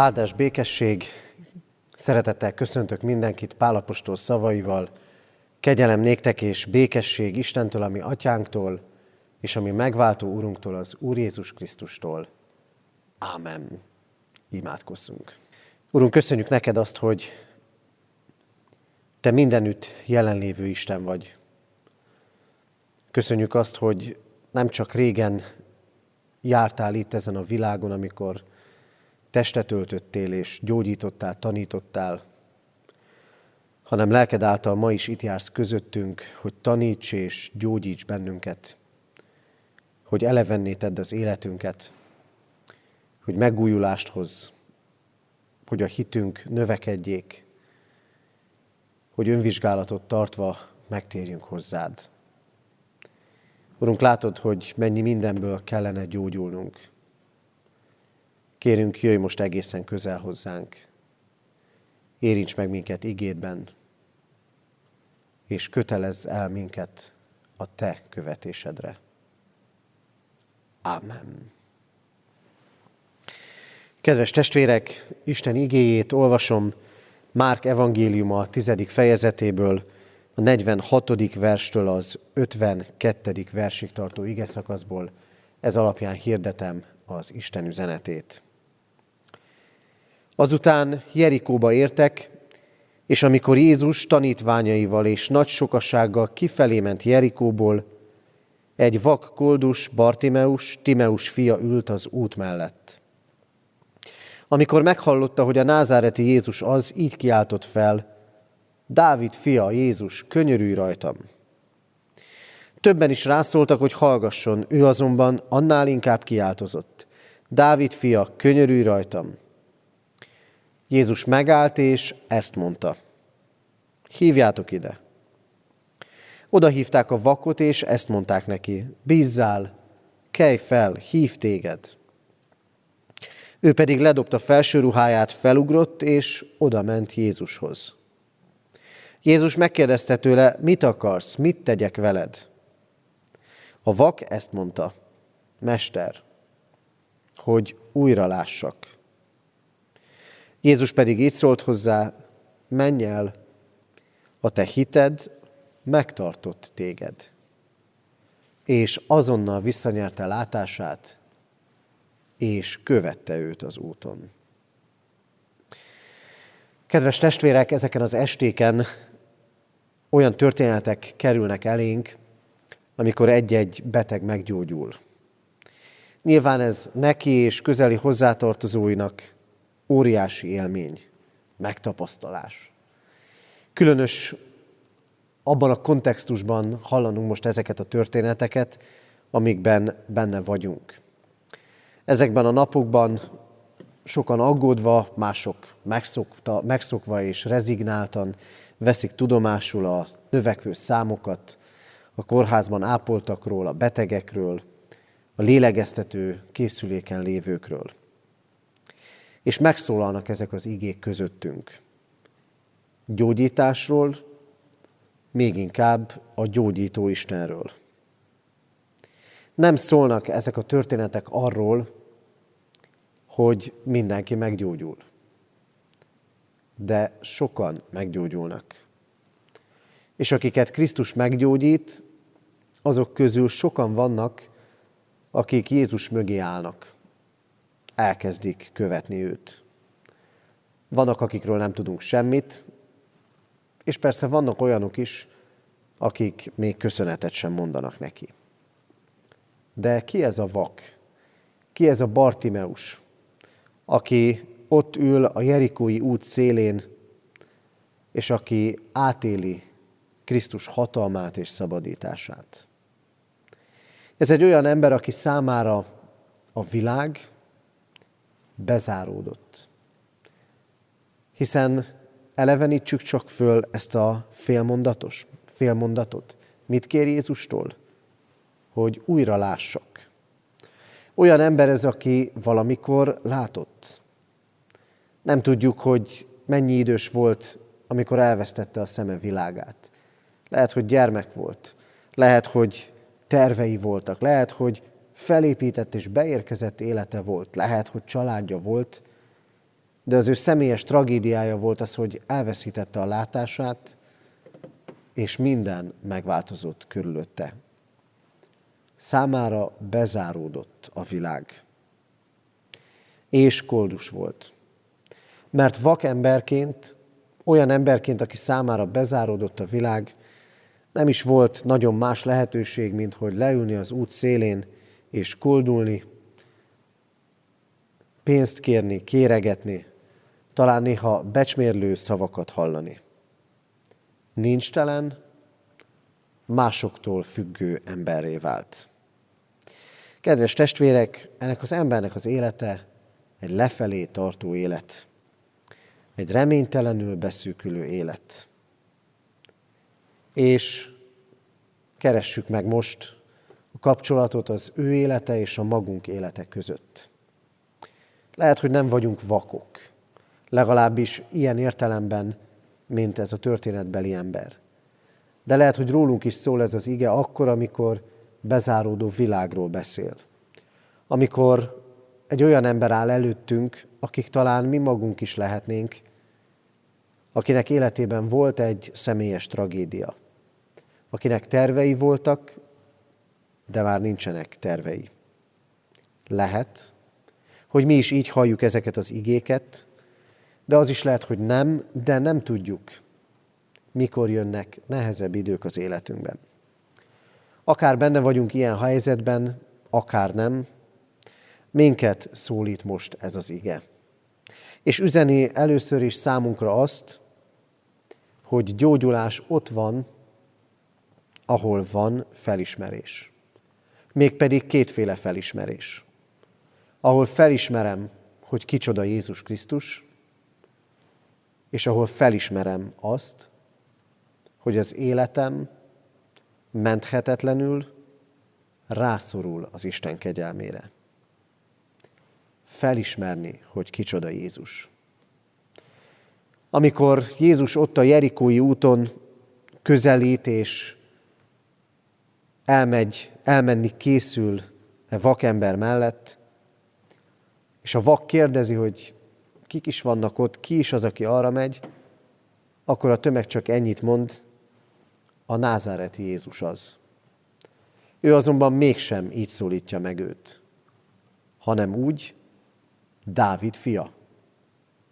Áldás békesség, szeretettel köszöntök mindenkit Pálapostól szavaival, kegyelem néktek és békesség Istentől, ami atyánktól, és ami megváltó Úrunktól, az Úr Jézus Krisztustól. Ámen. Imádkozzunk. Urunk, köszönjük neked azt, hogy te mindenütt jelenlévő Isten vagy. Köszönjük azt, hogy nem csak régen jártál itt ezen a világon, amikor testet öltöttél és gyógyítottál, tanítottál, hanem lelked által ma is itt jársz közöttünk, hogy taníts és gyógyíts bennünket, hogy elevenné tedd az életünket, hogy megújulást hoz, hogy a hitünk növekedjék, hogy önvizsgálatot tartva megtérjünk hozzád. Urunk, látod, hogy mennyi mindenből kellene gyógyulnunk. Kérünk, jöjj most egészen közel hozzánk. Érints meg minket igédben, és kötelezz el minket a Te követésedre. Amen. Kedves testvérek, Isten igéjét olvasom Márk evangéliuma a tizedik fejezetéből, a 46. verstől az 52. versig tartó ige szakaszból. Ez alapján hirdetem az Isten üzenetét. Azután Jerikóba értek, és amikor Jézus tanítványaival és nagy sokasággal kifelé ment Jerikóból, egy vak koldus Bartimeus, Timeus fia ült az út mellett. Amikor meghallotta, hogy a názáreti Jézus az, így kiáltott fel, Dávid fia, Jézus, könyörülj rajtam! Többen is rászóltak, hogy hallgasson, ő azonban annál inkább kiáltozott. Dávid fia, könyörülj rajtam! Jézus megállt, és ezt mondta. Hívjátok ide. Oda hívták a vakot, és ezt mondták neki. Bízzál, kelj fel, hív téged. Ő pedig ledobta felső ruháját, felugrott, és oda ment Jézushoz. Jézus megkérdezte tőle, mit akarsz, mit tegyek veled? A vak ezt mondta, Mester, hogy újra lássak. Jézus pedig így szólt hozzá, menj el, a te hited megtartott téged. És azonnal visszanyerte látását, és követte őt az úton. Kedves testvérek, ezeken az estéken olyan történetek kerülnek elénk, amikor egy-egy beteg meggyógyul. Nyilván ez neki és közeli hozzátartozóinak óriási élmény, megtapasztalás. Különös abban a kontextusban hallanunk most ezeket a történeteket, amikben benne vagyunk. Ezekben a napokban sokan aggódva, mások megszokta, megszokva és rezignáltan veszik tudomásul a növekvő számokat, a kórházban ápoltakról, a betegekről, a lélegeztető készüléken lévőkről. És megszólalnak ezek az igék közöttünk. Gyógyításról, még inkább a gyógyító Istenről. Nem szólnak ezek a történetek arról, hogy mindenki meggyógyul. De sokan meggyógyulnak. És akiket Krisztus meggyógyít, azok közül sokan vannak, akik Jézus mögé állnak. Elkezdik követni őt. Vannak, akikről nem tudunk semmit, és persze vannak olyanok is, akik még köszönetet sem mondanak neki. De ki ez a vak? Ki ez a Bartimeus, aki ott ül a Jerikói út szélén, és aki átéli Krisztus hatalmát és szabadítását? Ez egy olyan ember, aki számára a világ bezáródott. Hiszen elevenítsük csak föl ezt a félmondatos, félmondatot. Mit kér Jézustól? Hogy újra lássak. Olyan ember ez, aki valamikor látott. Nem tudjuk, hogy mennyi idős volt, amikor elvesztette a szeme világát. Lehet, hogy gyermek volt. Lehet, hogy tervei voltak. Lehet, hogy felépített és beérkezett élete volt. Lehet, hogy családja volt, de az ő személyes tragédiája volt az, hogy elveszítette a látását, és minden megváltozott körülötte. Számára bezáródott a világ. És koldus volt. Mert vakemberként, olyan emberként, aki számára bezáródott a világ, nem is volt nagyon más lehetőség, mint hogy leülni az út szélén és koldulni, pénzt kérni, kéregetni, talán néha becsmérlő szavakat hallani. Nincs telen, másoktól függő emberré vált. Kedves testvérek, ennek az embernek az élete egy lefelé tartó élet, egy reménytelenül beszűkülő élet. És keressük meg most kapcsolatot az ő élete és a magunk élete között. Lehet, hogy nem vagyunk vakok, legalábbis ilyen értelemben, mint ez a történetbeli ember. De lehet, hogy rólunk is szól ez az ige akkor, amikor bezáródó világról beszél. Amikor egy olyan ember áll előttünk, akik talán mi magunk is lehetnénk, akinek életében volt egy személyes tragédia, akinek tervei voltak, de már nincsenek tervei. Lehet, hogy mi is így halljuk ezeket az igéket, de az is lehet, hogy nem, de nem tudjuk, mikor jönnek nehezebb idők az életünkben. Akár benne vagyunk ilyen helyzetben, akár nem, minket szólít most ez az ige. És üzeni először is számunkra azt, hogy gyógyulás ott van, ahol van felismerés. Mégpedig kétféle felismerés. Ahol felismerem, hogy kicsoda Jézus Krisztus, és ahol felismerem azt, hogy az életem menthetetlenül rászorul az Isten kegyelmére. Felismerni, hogy kicsoda Jézus. Amikor Jézus ott a Jerikói úton közelít és elmegy, elmenni készül a vakember mellett, és a vak kérdezi, hogy kik is vannak ott, ki is az, aki arra megy, akkor a tömeg csak ennyit mond, a názáreti Jézus az. Ő azonban mégsem így szólítja meg őt, hanem úgy, Dávid fia.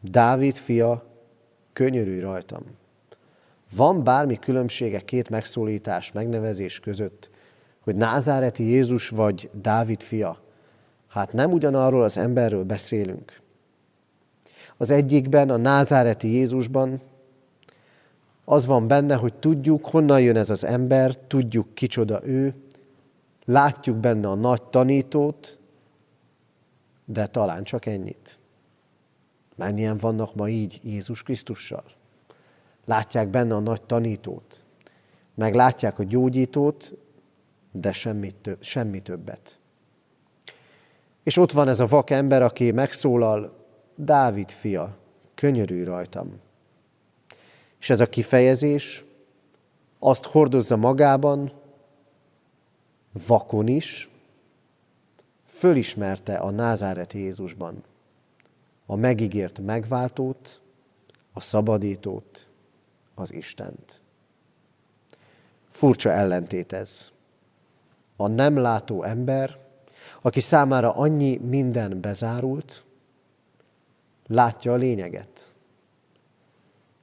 Dávid fia, könyörülj rajtam. Van bármi különbsége két megszólítás, megnevezés között, hogy názáreti Jézus vagy Dávid fia? Hát nem ugyanarról az emberről beszélünk. Az egyikben, a názáreti Jézusban az van benne, hogy tudjuk, honnan jön ez az ember, tudjuk, kicsoda ő, látjuk benne a nagy tanítót, de talán csak ennyit. Mennyien vannak ma így Jézus Krisztussal? Látják benne a nagy tanítót, meg látják a gyógyítót, de semmi, több, semmi többet. És ott van ez a vak ember, aki megszólal, Dávid fia, könyörülj rajtam. És ez a kifejezés azt hordozza magában, vakon is, fölismerte a názáreti Jézusban a megígért megváltót, a szabadítót, az Istent. Furcsa ellentét ez. A nem látó ember, aki számára annyi minden bezárult, látja a lényeget.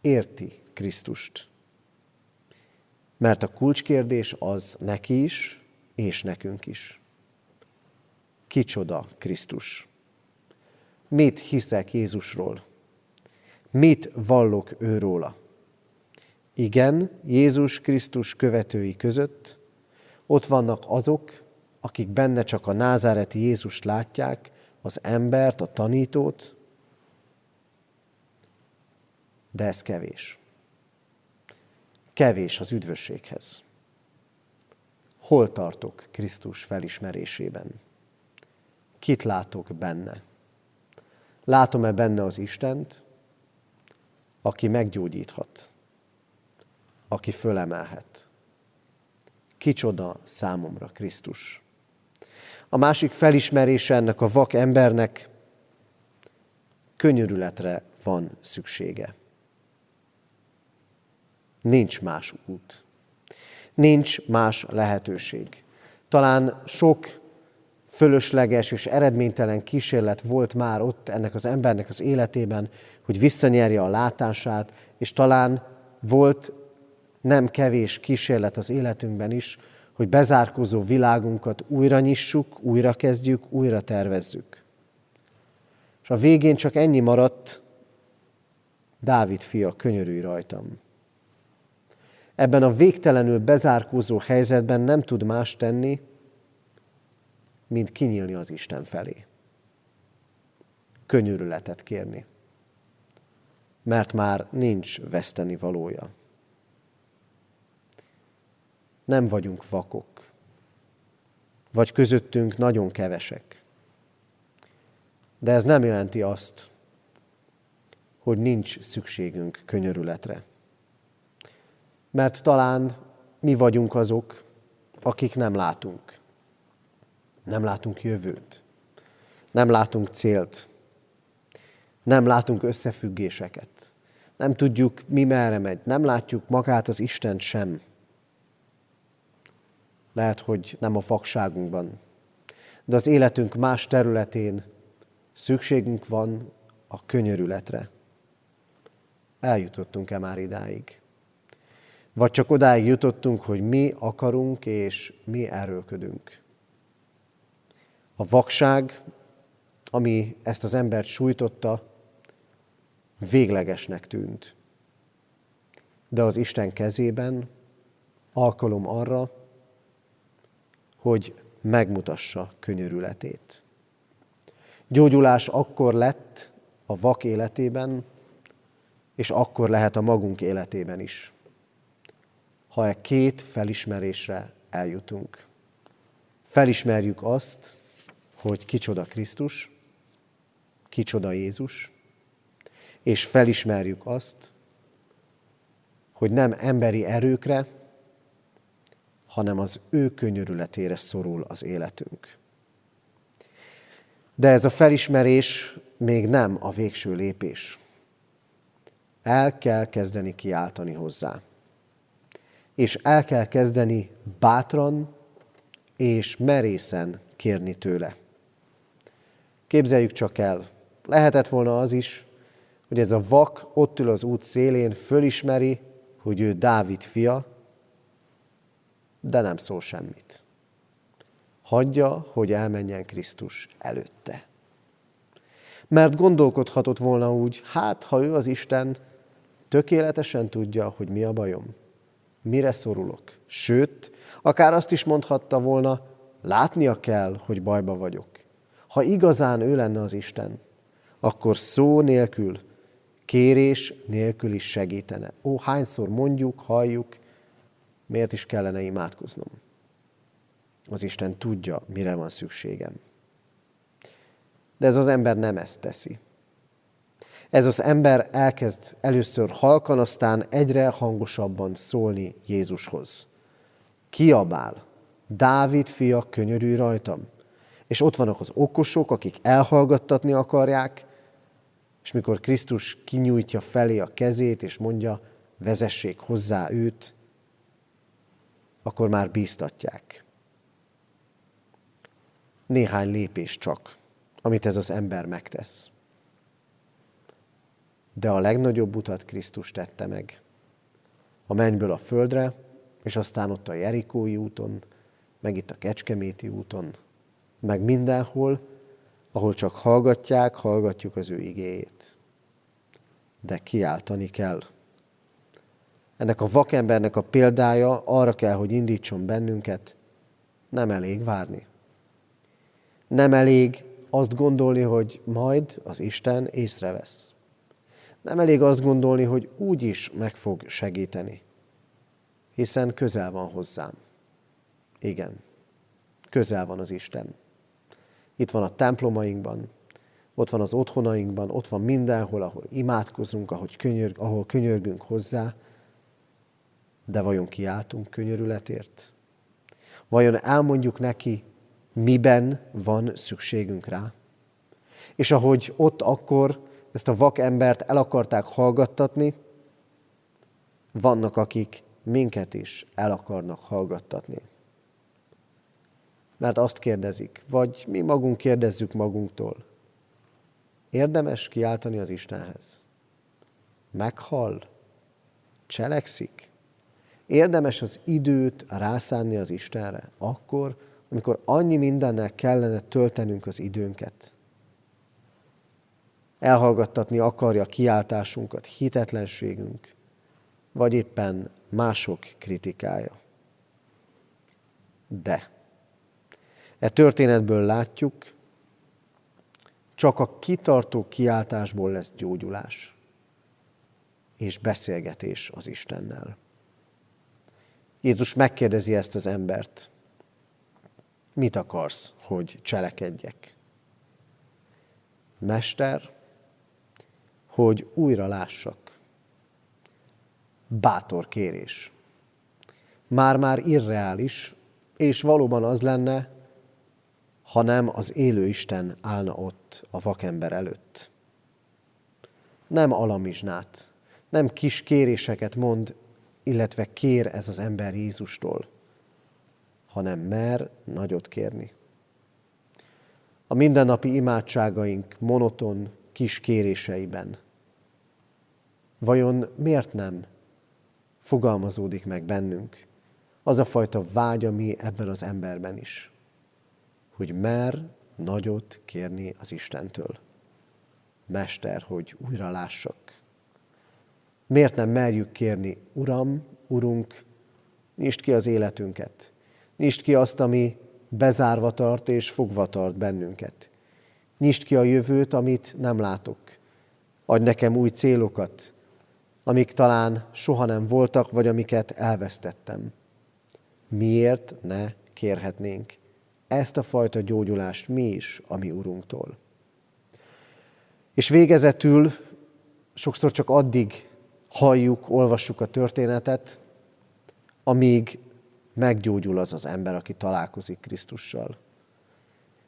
Érti Krisztust. Mert a kulcskérdés az neki is, és nekünk is. Kicsoda Krisztus? Mit hiszek Jézusról? Mit vallok őróla? Igen, Jézus Krisztus követői között ott vannak azok, akik benne csak a názáreti Jézust látják, az embert, a tanítót, de ez kevés. Kevés az üdvösséghez. Hol tartok Krisztus felismerésében? Kit látok benne? Látom-e benne az Istent, aki meggyógyíthat, aki fölemelhet? Kicsoda számomra Krisztus? A másik felismerése ennek a vak embernek könyörületre van szüksége. Nincs más út. Nincs más lehetőség. Talán sok fölösleges és eredménytelen kísérlet volt már ott ennek az embernek az életében, hogy visszanyerje a látását, és talán volt nem kevés kísérlet az életünkben is, hogy bezárkozó világunkat újra nyissuk, újra kezdjük, újra tervezzük. És a végén csak ennyi maradt, Dávid fia, könyörülj rajtam. Ebben a végtelenül bezárkózó helyzetben nem tud más tenni, mint kinyílni az Isten felé. Könyörületet kérni. Mert már nincs veszteni valója. Nem vagyunk vakok. Vagy közöttünk nagyon kevesek. De ez nem jelenti azt, hogy nincs szükségünk könyörületre. Mert talán mi vagyunk azok, akik nem látunk. Nem látunk jövőt. Nem látunk célt. Nem látunk összefüggéseket. Nem tudjuk, mi merre megy. Nem látjuk magát az Istent sem. Lehet, hogy nem a fakságunkban, de az életünk más területén szükségünk van a könyörületre. Eljutottunk-e már idáig? Vagy csak odáig jutottunk, hogy mi akarunk és mi erőködünk? A vakság, ami ezt az embert sújtotta, véglegesnek tűnt. De az Isten kezében alkalom arra, hogy megmutassa könyörületét. Gyógyulás akkor lett a vak életében, és akkor lehet a magunk életében is, ha e két felismerésre eljutunk. Felismerjük azt, hogy kicsoda Krisztus, kicsoda Jézus, és felismerjük azt, hogy nem emberi erőkre, hanem az ő könyörületére szorul az életünk. De ez a felismerés még nem a végső lépés. El kell kezdeni kiáltani hozzá. És el kell kezdeni bátran és merészen kérni tőle. Képzeljük csak el, lehetett volna az is, hogy ez a vak ott ül az út szélén, fölismeri, hogy ő Dávid fia, de nem szól semmit. Hagyja, hogy elmenjen Krisztus előtte. Mert gondolkodhatott volna úgy, hát ha ő az Isten, tökéletesen tudja, hogy mi a bajom, mire szorulok. Sőt, akár azt is mondhatta volna, látnia kell, hogy bajba vagyok. Ha igazán ő lenne az Isten, akkor szó nélkül, kérés nélkül is segítene. Ó, hányszor mondjuk, halljuk, miért is kellene imádkoznom? Az Isten tudja, mire van szükségem. De ez az ember nem ezt teszi. Ez az ember elkezd először halkan, aztán egyre hangosabban szólni Jézushoz. Kiabál, Dávid fia, könyörülj rajtam. És ott vannak az okosok, akik elhallgattatni akarják, és mikor Krisztus kinyújtja felé a kezét, és mondja, vezessék hozzá őt, akkor már bíztatják. Néhány lépés csak, amit ez az ember megtesz. De a legnagyobb utat Krisztus tette meg. A mennyből a földre, és aztán ott a Jerikói úton, meg itt a Kecskeméti úton, meg mindenhol, ahol csak hallgatják, hallgatjuk az ő igéjét. De kiáltani kell. Ennek a vakembernek a példája arra kell, hogy indítson bennünket, nem elég várni. Nem elég azt gondolni, hogy majd az Isten észrevesz. Nem elég azt gondolni, hogy úgy is meg fog segíteni, hiszen közel van hozzám. Igen, közel van az Isten. Itt van a templomainkban, ott van az otthonainkban, ott van mindenhol, ahol imádkozunk, ahol, könyörg, ahol könyörgünk hozzá, de vajon kiáltunk könyörületért? Vajon elmondjuk neki, miben van szükségünk rá? És ahogy ott akkor ezt a vak embert el akarták hallgattatni, vannak, akik minket is el akarnak hallgattatni. Mert azt kérdezik, vagy mi magunk kérdezzük magunktól, érdemes kiáltani az Istenhez? Meghall? Cselekszik? Érdemes az időt rászánni az Istenre, akkor, amikor annyi mindennel kellene töltenünk az időnket. Elhallgattatni akarja kiáltásunkat, hitetlenségünk, vagy éppen mások kritikája. De e történetből látjuk, csak a kitartó kiáltásból lesz gyógyulás és beszélgetés az Istennel. Jézus megkérdezi ezt az embert. Mit akarsz, hogy cselekedjek? Mester, hogy újra lássak. Bátor kérés. Már-már irreális, és valóban az lenne, ha nem az élő Isten állna ott a vakember előtt. Nem alamizsnát, nem kis kéréseket mond, illetve kér ez az ember Jézustól, hanem mer nagyot kérni. A mindennapi imádságaink monoton kis kéréseiben vajon miért nem fogalmazódik meg bennünk az a fajta vágy, ami ebben az emberben is, hogy mer nagyot kérni az Istentől. Mester, hogy újra lássak. Miért nem merjük kérni, Uram, Urunk, nyisd ki az életünket. Nyisd ki azt, ami bezárva tart és fogva tart bennünket. Nyisd ki a jövőt, amit nem látok. Adj nekem új célokat, amik talán soha nem voltak, vagy amiket elvesztettem. Miért ne kérhetnénk ezt a fajta gyógyulást mi is a mi Urunktól? És végezetül sokszor csak addig halljuk, olvassuk a történetet, amíg meggyógyul az az ember, aki találkozik Krisztussal.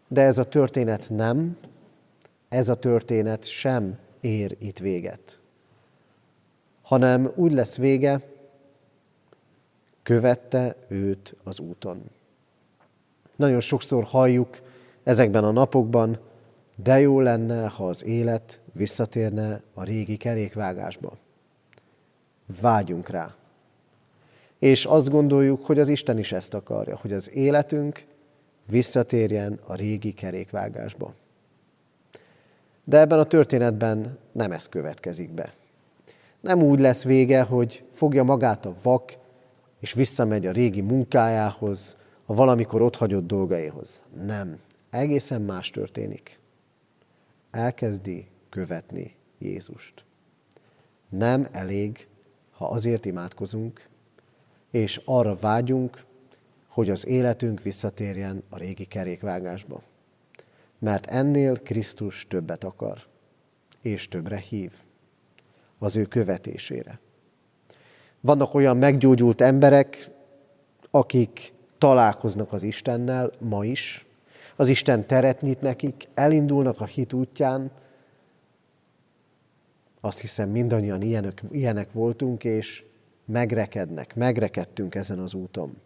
De ez a történet nem, ez a történet sem ér itt véget, hanem úgy lesz vége, követte őt az úton. Nagyon sokszor halljuk ezekben a napokban, de jó lenne, ha az élet visszatérne a régi kerékvágásba vágyunk rá. És azt gondoljuk, hogy az Isten is ezt akarja, hogy az életünk visszatérjen a régi kerékvágásba. De ebben a történetben nem ez következik be. Nem úgy lesz vége, hogy fogja magát a vak, és visszamegy a régi munkájához, a valamikor otthagyott dolgaihoz. Nem. Egészen más történik. Elkezdi követni Jézust. Nem elég ha azért imádkozunk, és arra vágyunk, hogy az életünk visszatérjen a régi kerékvágásba. Mert ennél Krisztus többet akar, és többre hív az ő követésére. Vannak olyan meggyógyult emberek, akik találkoznak az Istennel ma is, az Isten teret nyit nekik, elindulnak a hit útján, azt hiszem mindannyian ilyenek, ilyenek voltunk, és megrekednek, megrekedtünk ezen az úton.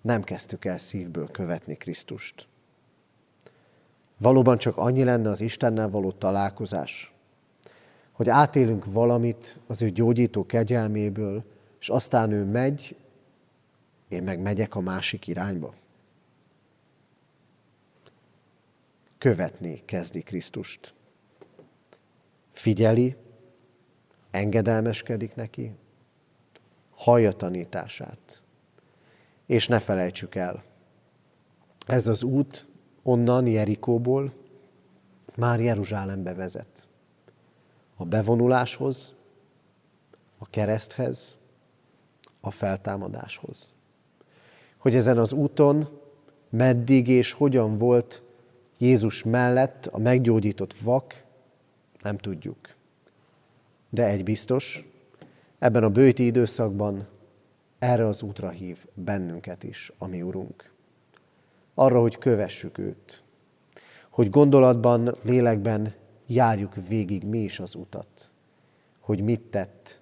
Nem kezdtük el szívből követni Krisztust. Valóban csak annyi lenne az Istennel való találkozás, hogy átélünk valamit az ő gyógyító kegyelméből, és aztán ő megy, én meg megyek a másik irányba. Követni kezdi Krisztust figyeli, engedelmeskedik neki, hallja tanítását. És ne felejtsük el, ez az út onnan Jerikóból már Jeruzsálembe vezet. A bevonuláshoz, a kereszthez, a feltámadáshoz. Hogy ezen az úton meddig és hogyan volt Jézus mellett a meggyógyított vak, nem tudjuk. De egy biztos, ebben a bőti időszakban erre az útra hív bennünket is, a Urunk. Arra, hogy kövessük őt. hogy gondolatban, lélekben járjuk végig mi is az utat, hogy mit tett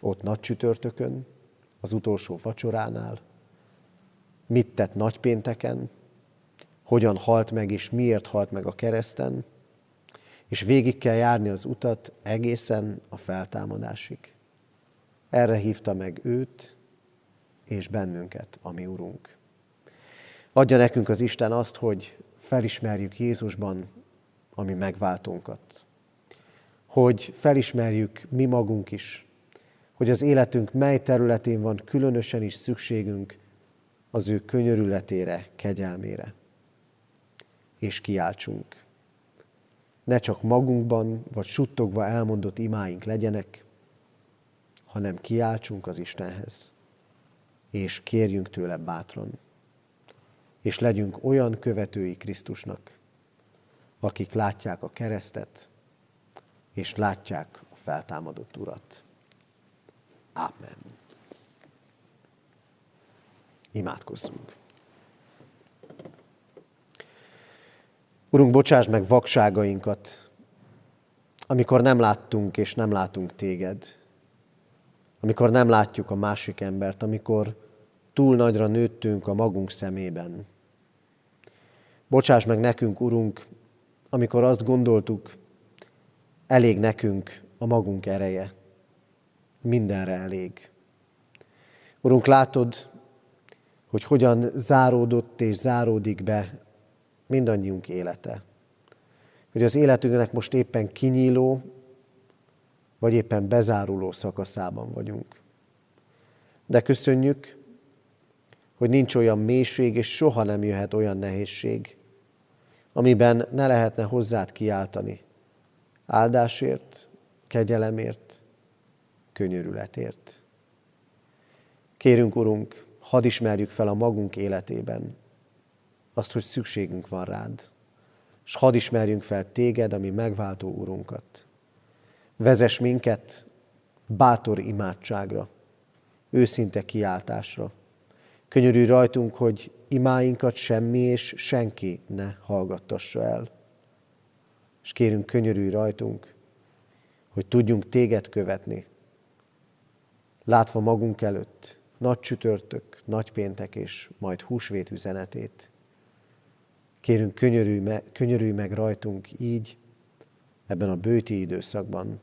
ott nagy csütörtökön, az utolsó vacsoránál, mit tett nagypénteken, hogyan halt meg és miért halt meg a kereszten, és végig kell járni az utat egészen a feltámadásig. Erre hívta meg őt és bennünket, ami Urunk. Adja nekünk az Isten azt, hogy felismerjük Jézusban a mi megváltónkat. Hogy felismerjük mi magunk is, hogy az életünk mely területén van különösen is szükségünk az ő könyörületére, kegyelmére. És kiáltsunk. Ne csak magunkban vagy suttogva elmondott imáink legyenek, hanem kiáltsunk az Istenhez, és kérjünk tőle bátran, és legyünk olyan követői Krisztusnak, akik látják a keresztet, és látják a feltámadott Urat. Amen. Imádkozzunk. Urunk, bocsáss meg vakságainkat, amikor nem láttunk és nem látunk téged, amikor nem látjuk a másik embert, amikor túl nagyra nőttünk a magunk szemében. Bocsáss meg nekünk, Urunk, amikor azt gondoltuk, elég nekünk a magunk ereje. Mindenre elég. Urunk, látod, hogy hogyan záródott és záródik be mindannyiunk élete. Hogy az életünknek most éppen kinyíló, vagy éppen bezáruló szakaszában vagyunk. De köszönjük, hogy nincs olyan mélység, és soha nem jöhet olyan nehézség, amiben ne lehetne hozzád kiáltani. Áldásért, kegyelemért, könyörületért. Kérünk, Urunk, hadd ismerjük fel a magunk életében azt, hogy szükségünk van rád, és hadd ismerjünk fel téged, ami megváltó Urunkat. Vezes minket bátor imádságra, őszinte kiáltásra. Könyörülj rajtunk, hogy imáinkat semmi és senki ne hallgattassa el. És kérünk, könyörülj rajtunk, hogy tudjunk téged követni, látva magunk előtt nagy csütörtök, nagy péntek és majd húsvét üzenetét. Kérünk, könyörülj, me, könyörülj meg rajtunk így, ebben a bőti időszakban.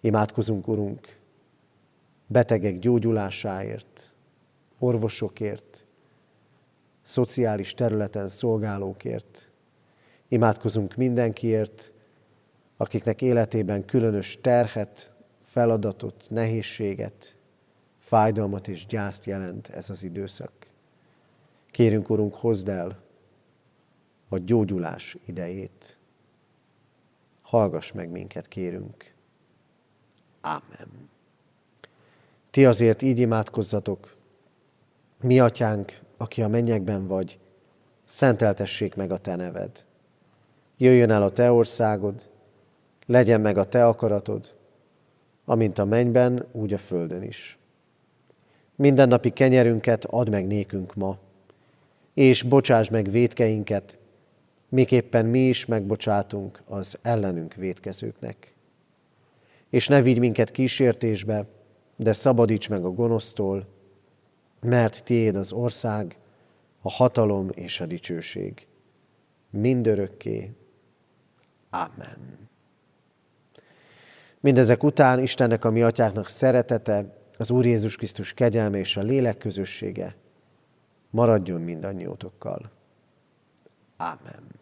Imádkozunk, Urunk, betegek gyógyulásáért, orvosokért, szociális területen szolgálókért. Imádkozunk mindenkiért, akiknek életében különös terhet, feladatot, nehézséget, fájdalmat és gyászt jelent ez az időszak. Kérünk, Urunk, hozd el a gyógyulás idejét. Hallgass meg minket, kérünk. Ámen. Ti azért így imádkozzatok, mi atyánk, aki a mennyekben vagy, szenteltessék meg a te neved. Jöjjön el a te országod, legyen meg a te akaratod, amint a mennyben, úgy a földön is. Mindennapi kenyerünket add meg nékünk ma, és bocsáss meg védkeinket, miképpen mi is megbocsátunk az ellenünk védkezőknek. És ne vigy minket kísértésbe, de szabadíts meg a gonosztól, mert tiéd az ország, a hatalom és a dicsőség. Mindörökké. Amen. Mindezek után Istennek, a mi atyáknak szeretete, az Úr Jézus Krisztus kegyelme és a lélek közössége maradjon mindannyiótokkal. Amen.